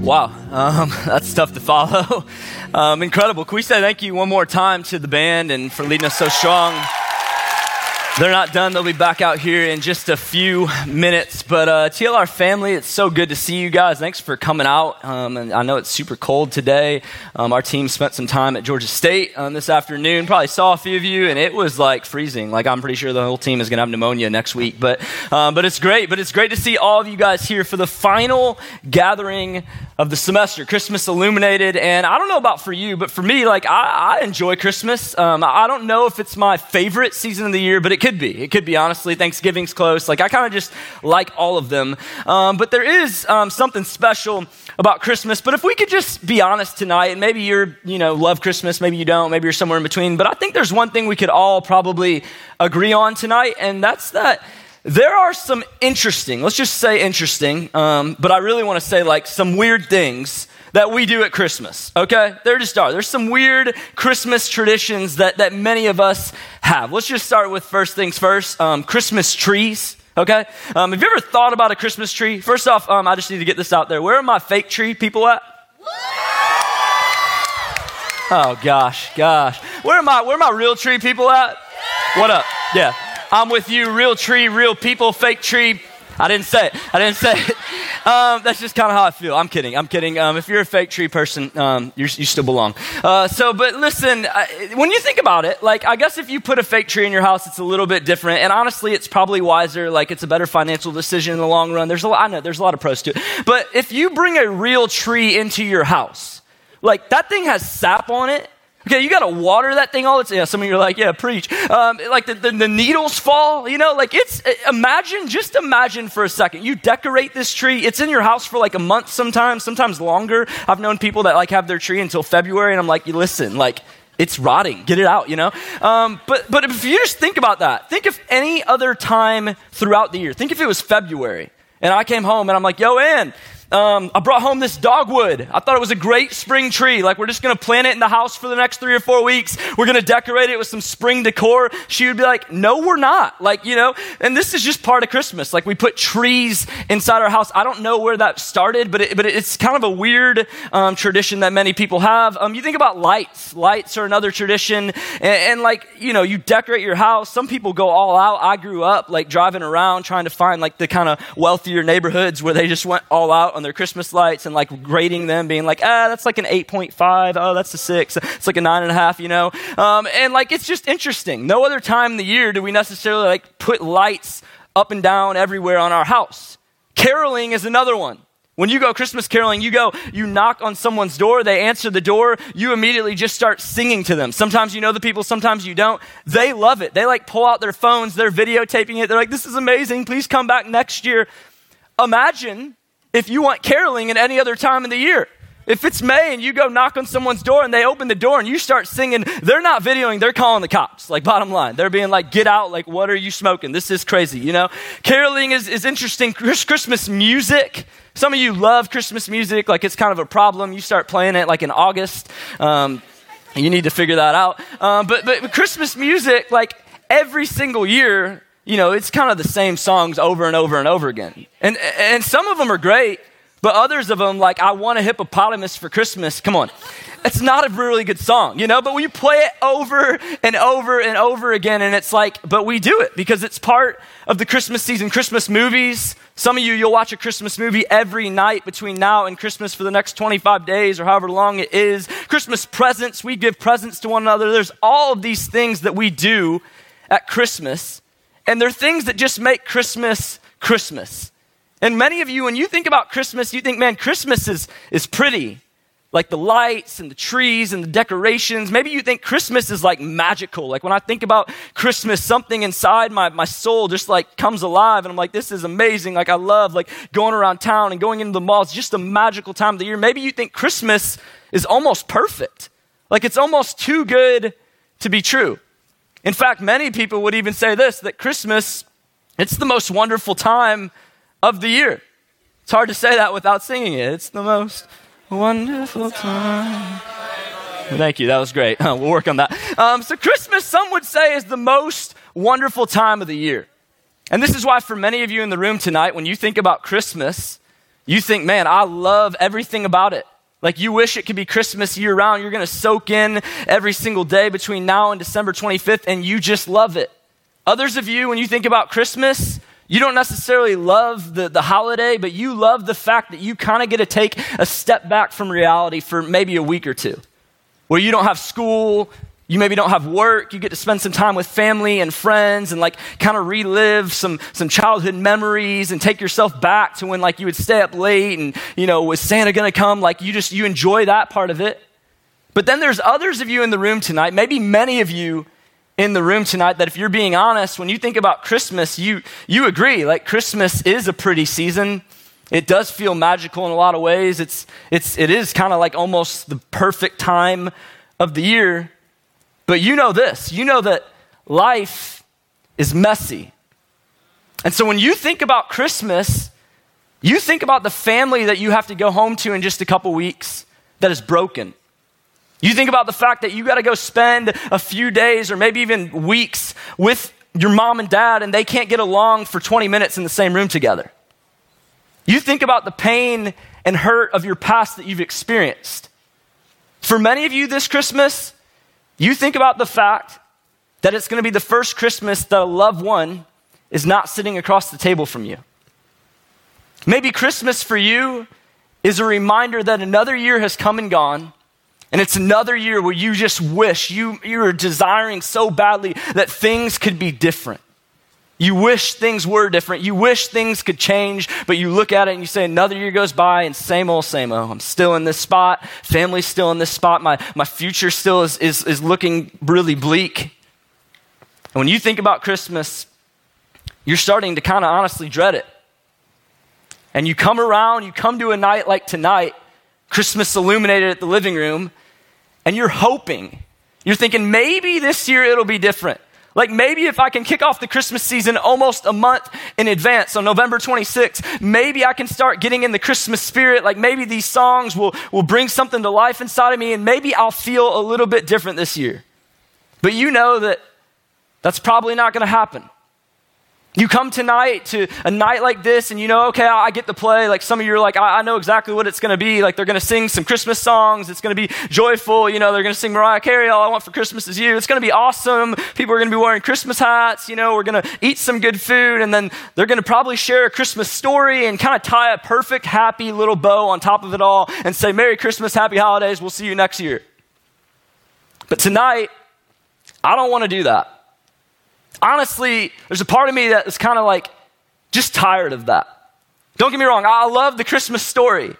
Wow, um, that's tough to follow. Um, incredible. Can we say thank you one more time to the band and for leading us so strong? They're not done. They'll be back out here in just a few minutes. But uh, TLR family, it's so good to see you guys. Thanks for coming out. Um, and I know it's super cold today. Um, our team spent some time at Georgia State um, this afternoon. Probably saw a few of you, and it was like freezing. Like I'm pretty sure the whole team is going to have pneumonia next week. But um, but it's great. But it's great to see all of you guys here for the final gathering of the semester, Christmas illuminated. And I don't know about for you, but for me, like I, I enjoy Christmas. Um, I don't know if it's my favorite season of the year, but it could be. It could be, honestly. Thanksgiving's close. Like, I kind of just like all of them. Um, but there is um, something special about Christmas. But if we could just be honest tonight, and maybe you're, you know, love Christmas, maybe you don't, maybe you're somewhere in between. But I think there's one thing we could all probably agree on tonight, and that's that there are some interesting, let's just say interesting, um, but I really want to say like some weird things that we do at Christmas, okay? There just are. There's some weird Christmas traditions that, that many of us have. Let's just start with first things first um, Christmas trees. Okay? Um, have you ever thought about a Christmas tree? First off, um, I just need to get this out there. Where are my fake tree people at? Oh gosh, gosh. Where are my where are my real tree people at? What up? Yeah. I'm with you, real tree, real people, fake tree. I didn't say it. I didn't say it. Um, that's just kind of how I feel. I'm kidding. I'm kidding. Um, if you're a fake tree person, um, you still belong. Uh, so, but listen, I, when you think about it, like, I guess if you put a fake tree in your house, it's a little bit different. And honestly, it's probably wiser. Like, it's a better financial decision in the long run. There's a lot, I know there's a lot of pros to it. But if you bring a real tree into your house, like, that thing has sap on it Okay, you got to water that thing all the time. Yeah, some of you are like, yeah, preach. Um, like the, the, the, needles fall, you know, like it's, uh, imagine, just imagine for a second. You decorate this tree. It's in your house for like a month sometimes, sometimes longer. I've known people that like have their tree until February, and I'm like, listen, like, it's rotting. Get it out, you know? Um, but, but if you just think about that, think of any other time throughout the year. Think if it was February, and I came home and I'm like, yo, Ann, um, I brought home this dogwood. I thought it was a great spring tree. Like, we're just going to plant it in the house for the next three or four weeks. We're going to decorate it with some spring decor. She would be like, No, we're not. Like, you know, and this is just part of Christmas. Like, we put trees inside our house. I don't know where that started, but, it, but it's kind of a weird um, tradition that many people have. Um, you think about lights. Lights are another tradition. And, and, like, you know, you decorate your house. Some people go all out. I grew up, like, driving around trying to find, like, the kind of wealthier neighborhoods where they just went all out on their Christmas lights and like grading them, being like, ah, that's like an 8.5. Oh, that's a six. It's like a nine and a half, you know? Um, and like, it's just interesting. No other time in the year do we necessarily like put lights up and down everywhere on our house. Caroling is another one. When you go Christmas caroling, you go, you knock on someone's door, they answer the door, you immediately just start singing to them. Sometimes you know the people, sometimes you don't. They love it. They like pull out their phones, they're videotaping it. They're like, this is amazing. Please come back next year. Imagine if you want caroling at any other time in the year. If it's May and you go knock on someone's door and they open the door and you start singing, they're not videoing, they're calling the cops. Like, bottom line. They're being like, get out, like, what are you smoking? This is crazy, you know? Caroling is, is interesting. Christmas music. Some of you love Christmas music, like, it's kind of a problem. You start playing it like in August. Um, you need to figure that out. Um, but, but Christmas music, like, every single year, you know, it's kind of the same songs over and over and over again. And, and some of them are great, but others of them, like, I want a hippopotamus for Christmas. Come on. It's not a really good song, you know, but we play it over and over and over again, and it's like, but we do it because it's part of the Christmas season. Christmas movies. Some of you, you'll watch a Christmas movie every night between now and Christmas for the next 25 days or however long it is. Christmas presents, we give presents to one another. There's all of these things that we do at Christmas. And they're things that just make Christmas Christmas. And many of you, when you think about Christmas, you think, man, Christmas is, is pretty. Like the lights and the trees and the decorations. Maybe you think Christmas is like magical. Like when I think about Christmas, something inside my, my soul just like comes alive. And I'm like, this is amazing. Like I love like going around town and going into the malls. Just a magical time of the year. Maybe you think Christmas is almost perfect. Like it's almost too good to be true. In fact, many people would even say this that Christmas, it's the most wonderful time of the year. It's hard to say that without singing it. It's the most wonderful time. Thank you. That was great. we'll work on that. Um, so, Christmas, some would say, is the most wonderful time of the year. And this is why, for many of you in the room tonight, when you think about Christmas, you think, man, I love everything about it. Like you wish it could be Christmas year round. You're going to soak in every single day between now and December 25th, and you just love it. Others of you, when you think about Christmas, you don't necessarily love the, the holiday, but you love the fact that you kind of get to take a step back from reality for maybe a week or two, where you don't have school, you maybe don't have work, you get to spend some time with family and friends and like kind of relive some, some childhood memories and take yourself back to when like you would stay up late and, you know, was Santa gonna come? Like you just, you enjoy that part of it. But then there's others of you in the room tonight, maybe many of you in the room tonight that if you're being honest, when you think about Christmas, you, you agree, like Christmas is a pretty season. It does feel magical in a lot of ways. It's, it's, it is kind of like almost the perfect time of the year. But you know this you know that life is messy. And so when you think about Christmas, you think about the family that you have to go home to in just a couple weeks that is broken. You think about the fact that you got to go spend a few days or maybe even weeks with your mom and dad and they can't get along for 20 minutes in the same room together. You think about the pain and hurt of your past that you've experienced. For many of you this Christmas, you think about the fact that it's going to be the first Christmas that a loved one is not sitting across the table from you. Maybe Christmas for you is a reminder that another year has come and gone, and it's another year where you just wish, you, you're desiring so badly that things could be different. You wish things were different. You wish things could change, but you look at it and you say, another year goes by and same old, same old. I'm still in this spot. Family's still in this spot. My, my future still is, is, is looking really bleak. And when you think about Christmas, you're starting to kind of honestly dread it. And you come around, you come to a night like tonight, Christmas illuminated at the living room, and you're hoping, you're thinking maybe this year it'll be different. Like maybe if I can kick off the Christmas season almost a month in advance, on November 26th, maybe I can start getting in the Christmas spirit. Like maybe these songs will, will bring something to life inside of me and maybe I'll feel a little bit different this year. But you know that that's probably not going to happen. You come tonight to a night like this, and you know, okay, I get to play. Like some of you are like, I, I know exactly what it's going to be. Like they're going to sing some Christmas songs. It's going to be joyful. You know, they're going to sing Mariah Carey, All I Want for Christmas Is You. It's going to be awesome. People are going to be wearing Christmas hats. You know, we're going to eat some good food, and then they're going to probably share a Christmas story and kind of tie a perfect, happy little bow on top of it all and say, Merry Christmas, Happy Holidays. We'll see you next year. But tonight, I don't want to do that honestly, there's a part of me that is kind of like just tired of that. Don't get me wrong, I love the Christmas story.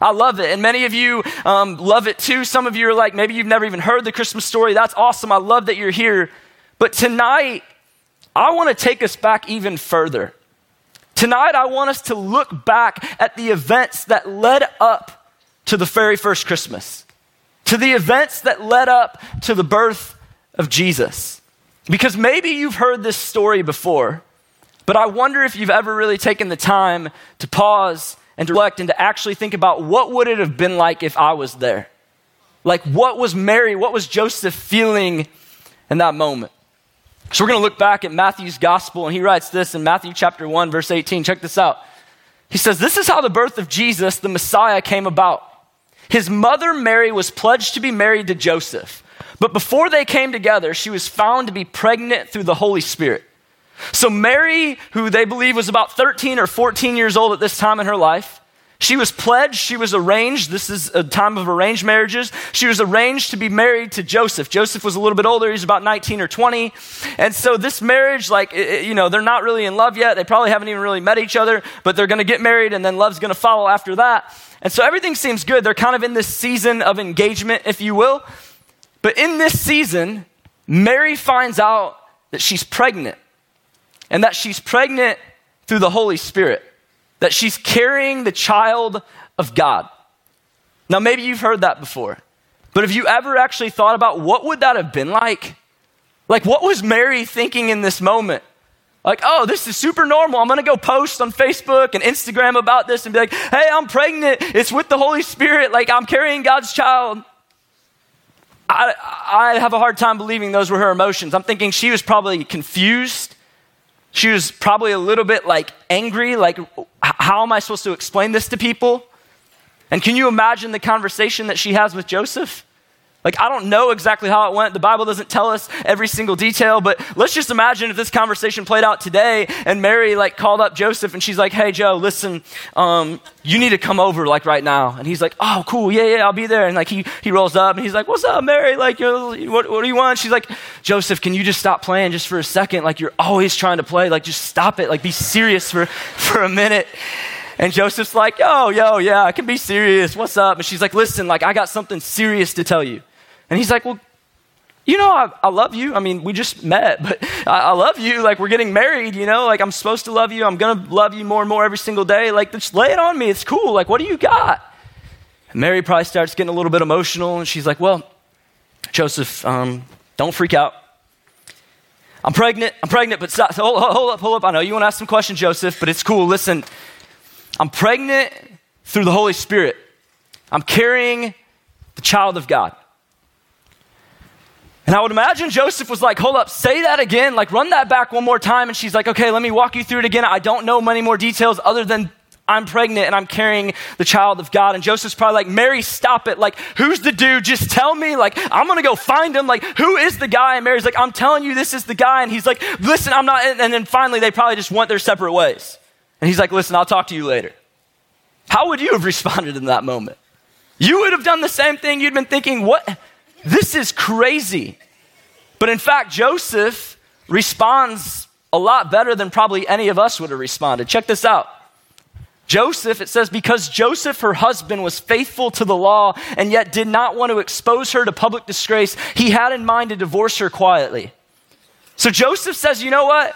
I love it. And many of you um, love it too. Some of you are like, maybe you've never even heard the Christmas story. That's awesome. I love that you're here. But tonight, I want to take us back even further. Tonight, I want us to look back at the events that led up to the very first Christmas, to the events that led up to the birth of Jesus. Because maybe you've heard this story before, but I wonder if you've ever really taken the time to pause and reflect and to actually think about what would it have been like if I was there? Like what was Mary, what was Joseph feeling in that moment? So we're going to look back at Matthew's gospel and he writes this in Matthew chapter 1 verse 18. Check this out. He says, "This is how the birth of Jesus, the Messiah came about. His mother Mary was pledged to be married to Joseph." But before they came together, she was found to be pregnant through the Holy Spirit. So, Mary, who they believe was about 13 or 14 years old at this time in her life, she was pledged, she was arranged. This is a time of arranged marriages. She was arranged to be married to Joseph. Joseph was a little bit older, he's about 19 or 20. And so, this marriage, like, you know, they're not really in love yet. They probably haven't even really met each other, but they're going to get married, and then love's going to follow after that. And so, everything seems good. They're kind of in this season of engagement, if you will. But in this season, Mary finds out that she's pregnant and that she's pregnant through the Holy Spirit, that she's carrying the child of God. Now, maybe you've heard that before, but have you ever actually thought about what would that have been like? Like, what was Mary thinking in this moment? Like, oh, this is super normal. I'm going to go post on Facebook and Instagram about this and be like, hey, I'm pregnant. It's with the Holy Spirit. Like, I'm carrying God's child. I, I have a hard time believing those were her emotions. I'm thinking she was probably confused. She was probably a little bit like angry, like, how am I supposed to explain this to people? And can you imagine the conversation that she has with Joseph? Like, I don't know exactly how it went. The Bible doesn't tell us every single detail, but let's just imagine if this conversation played out today and Mary, like, called up Joseph and she's like, hey, Joe, listen, um, you need to come over, like, right now. And he's like, oh, cool, yeah, yeah, I'll be there. And, like, he, he rolls up and he's like, what's up, Mary? Like, you know, what, what do you want? She's like, Joseph, can you just stop playing just for a second? Like, you're always trying to play. Like, just stop it. Like, be serious for, for a minute. And Joseph's like, yo, yo, yeah, I can be serious. What's up? And she's like, listen, like, I got something serious to tell you. And he's like, Well, you know, I, I love you. I mean, we just met, but I, I, love you. Like, we're getting married, you know? Like, I'm supposed to love you. I'm going to love you more and more every single day. Like, just lay it on me. It's cool. Like, what do you got? And Mary probably starts getting a little bit emotional, and she's like, Well, Joseph, um, don't freak out. I'm pregnant. I'm pregnant, but stop. Hold, hold up, hold up. I know you want to ask some questions, Joseph, but it's cool. Listen, I'm pregnant through the Holy Spirit. I'm carrying the child of God. And I would imagine Joseph was like, hold up, say that again, like run that back one more time. And she's like, okay, let me walk you through it again. I don't know many more details other than I'm pregnant and I'm carrying the child of God. And Joseph's probably like, Mary, stop it. Like, who's the dude? Just tell me. Like, I'm going to go find him. Like, who is the guy? And Mary's like, I'm telling you, this is the guy. And he's like, listen, I'm not. And then finally, they probably just went their separate ways. And he's like, listen, I'll talk to you later. How would you have responded in that moment? You would have done the same thing. You'd been thinking, what? This is crazy. But in fact, Joseph responds a lot better than probably any of us would have responded. Check this out. Joseph, it says, because Joseph, her husband, was faithful to the law and yet did not want to expose her to public disgrace, he had in mind to divorce her quietly. So Joseph says, you know what?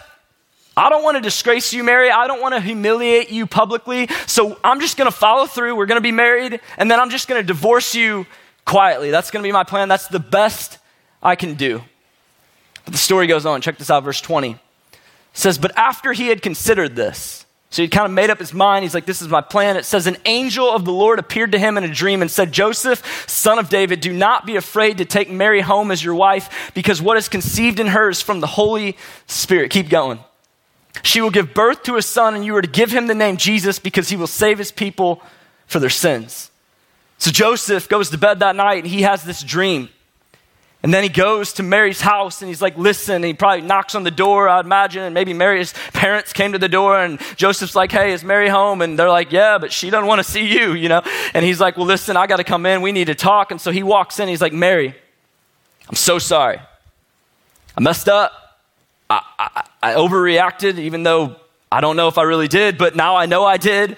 I don't want to disgrace you, Mary. I don't want to humiliate you publicly. So I'm just going to follow through. We're going to be married, and then I'm just going to divorce you quietly. That's going to be my plan. That's the best I can do. But the story goes on. Check this out, verse 20. It says, But after he had considered this, so he kind of made up his mind. He's like, This is my plan. It says, An angel of the Lord appeared to him in a dream and said, Joseph, son of David, do not be afraid to take Mary home as your wife, because what is conceived in her is from the Holy Spirit. Keep going. She will give birth to a son, and you are to give him the name Jesus, because he will save his people for their sins. So Joseph goes to bed that night and he has this dream. And then he goes to Mary's house and he's like, listen, he probably knocks on the door, I'd imagine, and maybe Mary's parents came to the door and Joseph's like, hey, is Mary home? And they're like, yeah, but she doesn't want to see you, you know? And he's like, well, listen, I got to come in. We need to talk. And so he walks in. He's like, Mary, I'm so sorry. I messed up. I, I, I overreacted, even though I don't know if I really did, but now I know I did.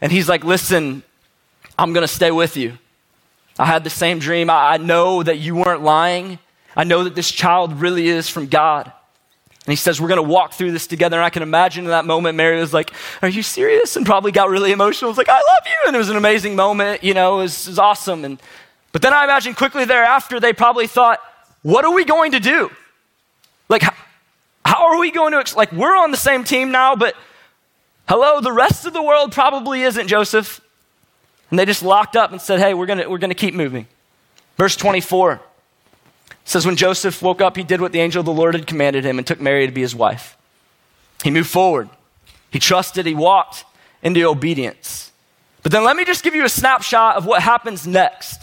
And he's like, listen, I'm going to stay with you. I had the same dream. I, I know that you weren't lying. I know that this child really is from God. And he says, We're going to walk through this together. And I can imagine in that moment, Mary was like, Are you serious? And probably got really emotional. It was like, I love you. And it was an amazing moment. You know, it was, it was awesome. And, but then I imagine quickly thereafter, they probably thought, What are we going to do? Like, how, how are we going to, like, we're on the same team now, but hello, the rest of the world probably isn't, Joseph. And they just locked up and said, hey, we're going we're going to keep moving. Verse 24 says, When Joseph woke up, he did what the angel of the Lord had commanded him and took Mary to be his wife. He moved forward. He trusted, he walked into obedience. But then let me just give you a snapshot of what happens next.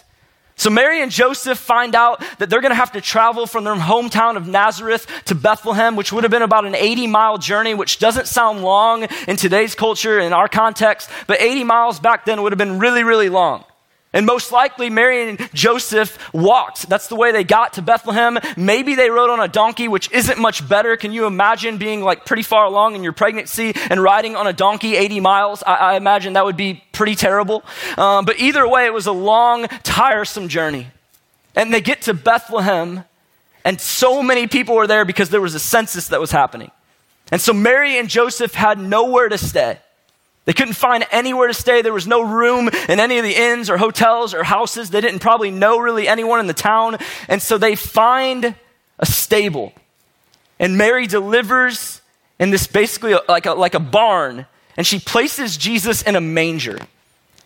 So Mary and Joseph find out that they're going to have to travel from their hometown of Nazareth to Bethlehem, which would have been about an 80 mile journey, which doesn't sound long in today's culture, in our context, but 80 miles back then would have been really, really long. And most likely, Mary and Joseph walked. That's the way they got to Bethlehem. Maybe they rode on a donkey, which isn't much better. Can you imagine being like pretty far along in your pregnancy and riding on a donkey 80 miles? I, I imagine that would be pretty terrible. Um, but either way, it was a long, tiresome journey. And they get to Bethlehem, and so many people were there because there was a census that was happening. And so Mary and Joseph had nowhere to stay. They couldn't find anywhere to stay. There was no room in any of the inns or hotels or houses. They didn't probably know really anyone in the town. And so they find a stable. And Mary delivers in this basically like a, like a barn. And she places Jesus in a manger.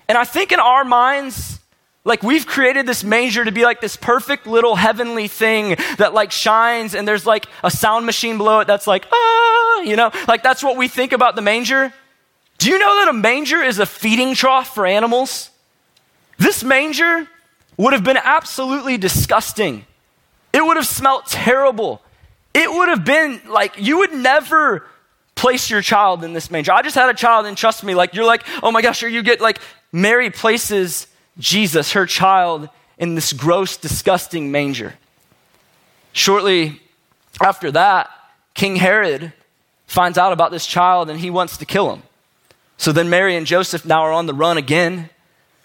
And I think in our minds, like we've created this manger to be like this perfect little heavenly thing that like shines and there's like a sound machine below it that's like, ah, you know, like that's what we think about the manger. Do you know that a manger is a feeding trough for animals? This manger would have been absolutely disgusting. It would have smelt terrible. It would have been like, you would never place your child in this manger. I just had a child, and trust me, like, you're like, oh my gosh, or you get like, Mary places Jesus, her child, in this gross, disgusting manger. Shortly after that, King Herod finds out about this child and he wants to kill him. So then Mary and Joseph now are on the run again.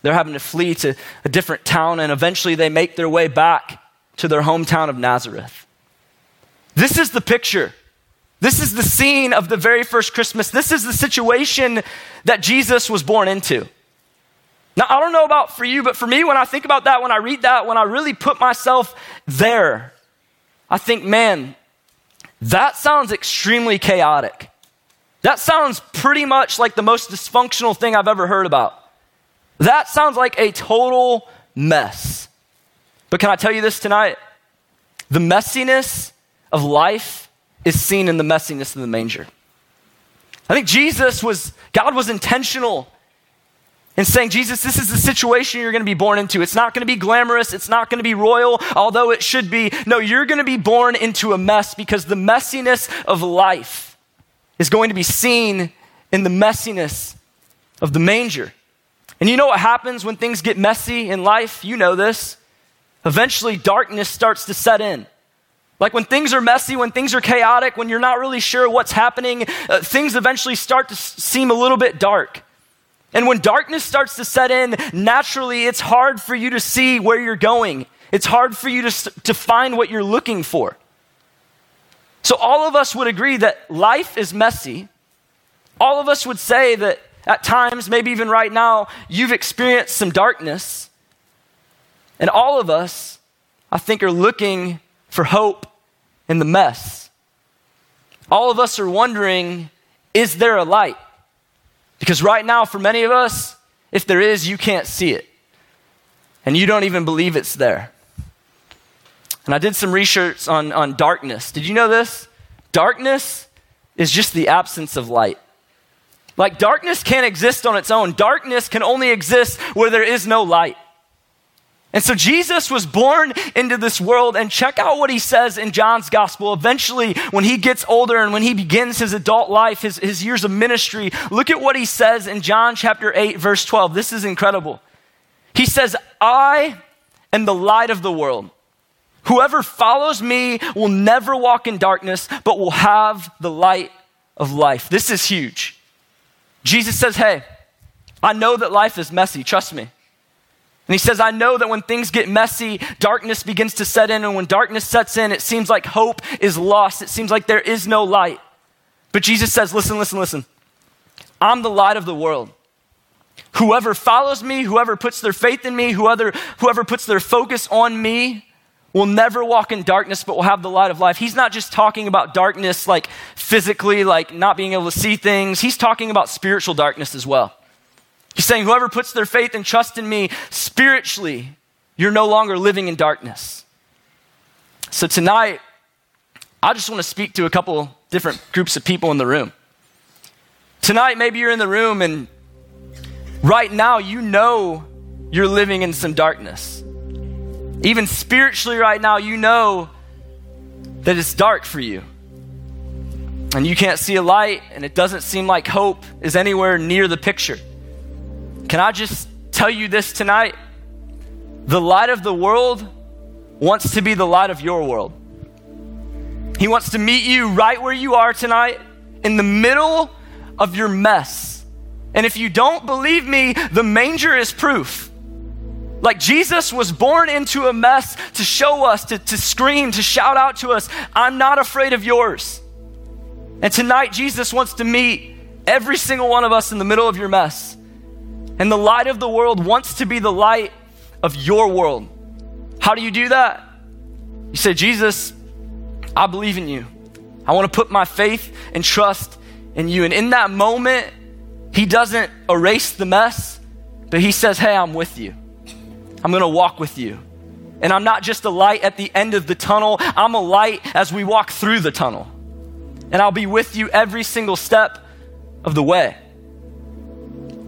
They're having to flee to a different town, and eventually they make their way back to their hometown of Nazareth. This is the picture. This is the scene of the very first Christmas. This is the situation that Jesus was born into. Now, I don't know about for you, but for me, when I think about that, when I read that, when I really put myself there, I think, man, that sounds extremely chaotic. That sounds pretty much like the most dysfunctional thing I've ever heard about. That sounds like a total mess. But can I tell you this tonight? The messiness of life is seen in the messiness of the manger. I think Jesus was, God was intentional in saying, Jesus, this is the situation you're going to be born into. It's not going to be glamorous. It's not going to be royal, although it should be. No, you're going to be born into a mess because the messiness of life is going to be seen in the messiness of the manger. And you know what happens when things get messy in life? You know this. Eventually, darkness starts to set in. Like when things are messy, when things are chaotic, when you're not really sure what's happening, uh, things eventually start to s- seem a little bit dark. And when darkness starts to set in, naturally, it's hard for you to see where you're going. It's hard for you to, to find what you're looking for. So, all of us would agree that life is messy. All of us would say that at times, maybe even right now, you've experienced some darkness. And all of us, I think, are looking for hope in the mess. All of us are wondering is there a light? Because right now, for many of us, if there is, you can't see it. And you don't even believe it's there. And I did some research on, on darkness. Did you know this? Darkness is just the absence of light. Like darkness can't exist on its own. Darkness can only exist where there is no light. And so Jesus was born into this world, and check out what he says in John's gospel. Eventually, when he gets older and when he begins his adult life, his, his years of ministry, look at what he says in John chapter 8, verse 12. This is incredible. He says, I am the light of the world. Whoever follows me will never walk in darkness, but will have the light of life. This is huge. Jesus says, Hey, I know that life is messy, trust me. And he says, I know that when things get messy, darkness begins to set in. And when darkness sets in, it seems like hope is lost. It seems like there is no light. But Jesus says, Listen, listen, listen. I'm the light of the world. Whoever follows me, whoever puts their faith in me, whoever, whoever puts their focus on me, will never walk in darkness, but will have the light of life. He's not just talking about darkness like physically, like not being able to see things. He's talking about spiritual darkness as well. He's saying, whoever puts their faith and trust in me spiritually, you're no longer living in darkness. So tonight, I just want to speak to a couple different groups of people in the room. Tonight, maybe you're in the room and right now you know you're living in some darkness. Even spiritually, right now, you know that it's dark for you. And you can't see a light, and it doesn't seem like hope is anywhere near the picture. Can I just tell you this tonight? The light of the world wants to be the light of your world. He wants to meet you right where you are tonight, in the middle of your mess. And if you don't believe me, the manger is proof. Like Jesus was born into a mess to show us, to, to scream, to shout out to us, I'm not afraid of yours. And tonight, Jesus wants to meet every single one of us in the middle of your mess. And the light of the world wants to be the light of your world. How do you do that? You say, Jesus, I believe in you. I want to put my faith and trust in you. And in that moment, he doesn't erase the mess, but he says, Hey, I'm with you. I'm going to walk with you. And I'm not just a light at the end of the tunnel, I'm a light as we walk through the tunnel. And I'll be with you every single step of the way.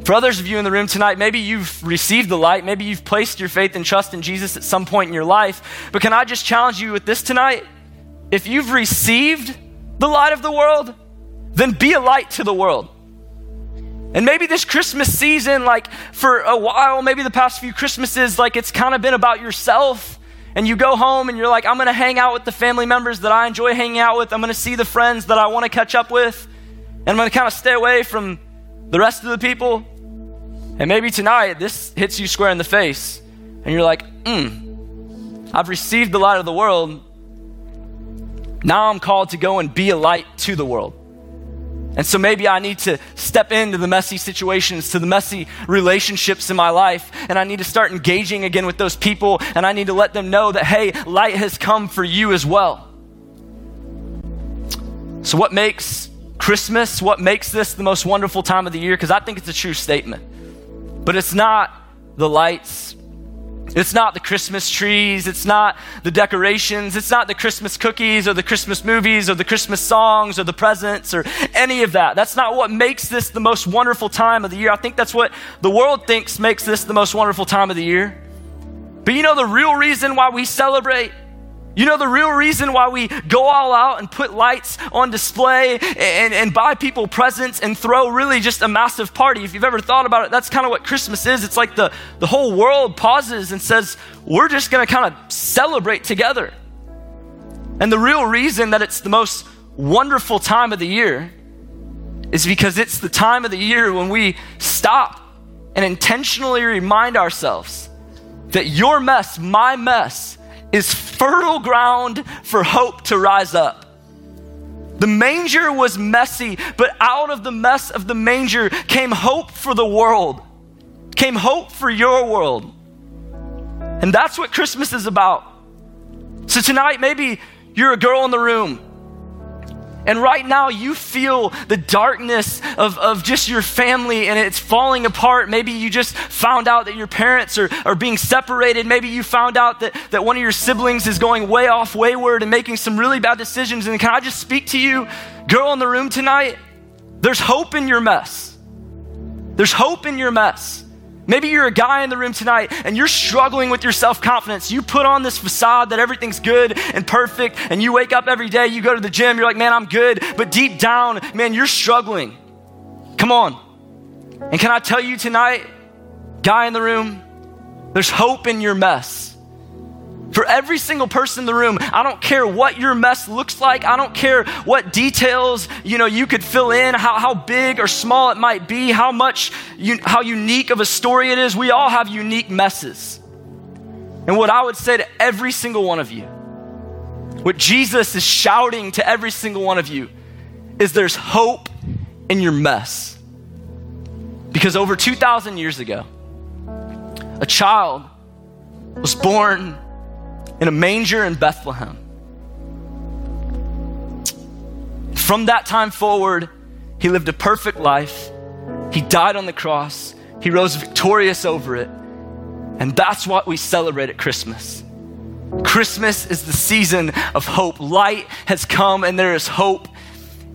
For others of you in the room tonight, maybe you've received the light, maybe you've placed your faith and trust in Jesus at some point in your life. But can I just challenge you with this tonight? If you've received the light of the world, then be a light to the world. And maybe this Christmas season, like for a while, maybe the past few Christmases, like it's kind of been about yourself. And you go home and you're like, I'm going to hang out with the family members that I enjoy hanging out with. I'm going to see the friends that I want to catch up with. And I'm going to kind of stay away from the rest of the people. And maybe tonight this hits you square in the face. And you're like, hmm, I've received the light of the world. Now I'm called to go and be a light to the world. And so maybe I need to step into the messy situations, to the messy relationships in my life, and I need to start engaging again with those people, and I need to let them know that, hey, light has come for you as well. So, what makes Christmas, what makes this the most wonderful time of the year? Because I think it's a true statement. But it's not the lights, it's not the Christmas trees. It's not the decorations. It's not the Christmas cookies or the Christmas movies or the Christmas songs or the presents or any of that. That's not what makes this the most wonderful time of the year. I think that's what the world thinks makes this the most wonderful time of the year. But you know the real reason why we celebrate you know, the real reason why we go all out and put lights on display and, and buy people presents and throw really just a massive party. If you've ever thought about it, that's kind of what Christmas is. It's like the, the whole world pauses and says, we're just going to kind of celebrate together. And the real reason that it's the most wonderful time of the year is because it's the time of the year when we stop and intentionally remind ourselves that your mess, my mess, is fertile ground for hope to rise up. The manger was messy, but out of the mess of the manger came hope for the world, came hope for your world. And that's what Christmas is about. So tonight, maybe you're a girl in the room and right now, you feel the darkness of, of just your family and it's falling apart. Maybe you just found out that your parents are, are being separated. Maybe you found out that, that one of your siblings is going way off wayward and making some really bad decisions. And can I just speak to you, girl in the room tonight? There's hope in your mess. There's hope in your mess. Maybe you're a guy in the room tonight and you're struggling with your self confidence. You put on this facade that everything's good and perfect, and you wake up every day, you go to the gym, you're like, man, I'm good. But deep down, man, you're struggling. Come on. And can I tell you tonight, guy in the room, there's hope in your mess. For every single person in the room, I don't care what your mess looks like. I don't care what details, you know, you could fill in, how, how big or small it might be, how much, you, how unique of a story it is. We all have unique messes. And what I would say to every single one of you, what Jesus is shouting to every single one of you, is there's hope in your mess. Because over 2,000 years ago, a child was born in a manger in Bethlehem. From that time forward, he lived a perfect life. He died on the cross. He rose victorious over it. And that's what we celebrate at Christmas. Christmas is the season of hope. Light has come, and there is hope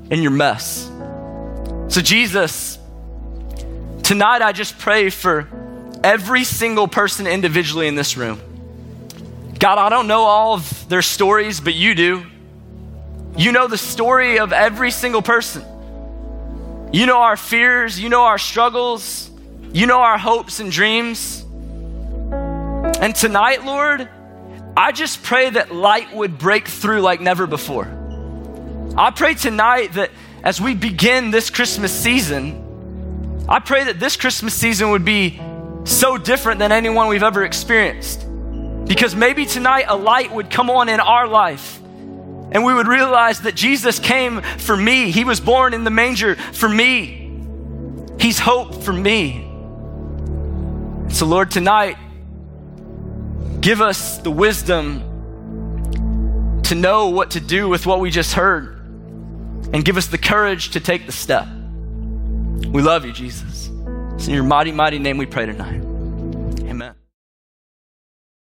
in your mess. So, Jesus, tonight I just pray for every single person individually in this room. God, I don't know all of their stories, but you do. You know the story of every single person. You know our fears, you know our struggles, you know our hopes and dreams. And tonight, Lord, I just pray that light would break through like never before. I pray tonight that as we begin this Christmas season, I pray that this Christmas season would be so different than anyone we've ever experienced. Because maybe tonight a light would come on in our life and we would realize that Jesus came for me. He was born in the manger for me. He's hope for me. So, Lord, tonight, give us the wisdom to know what to do with what we just heard and give us the courage to take the step. We love you, Jesus. It's in your mighty, mighty name we pray tonight.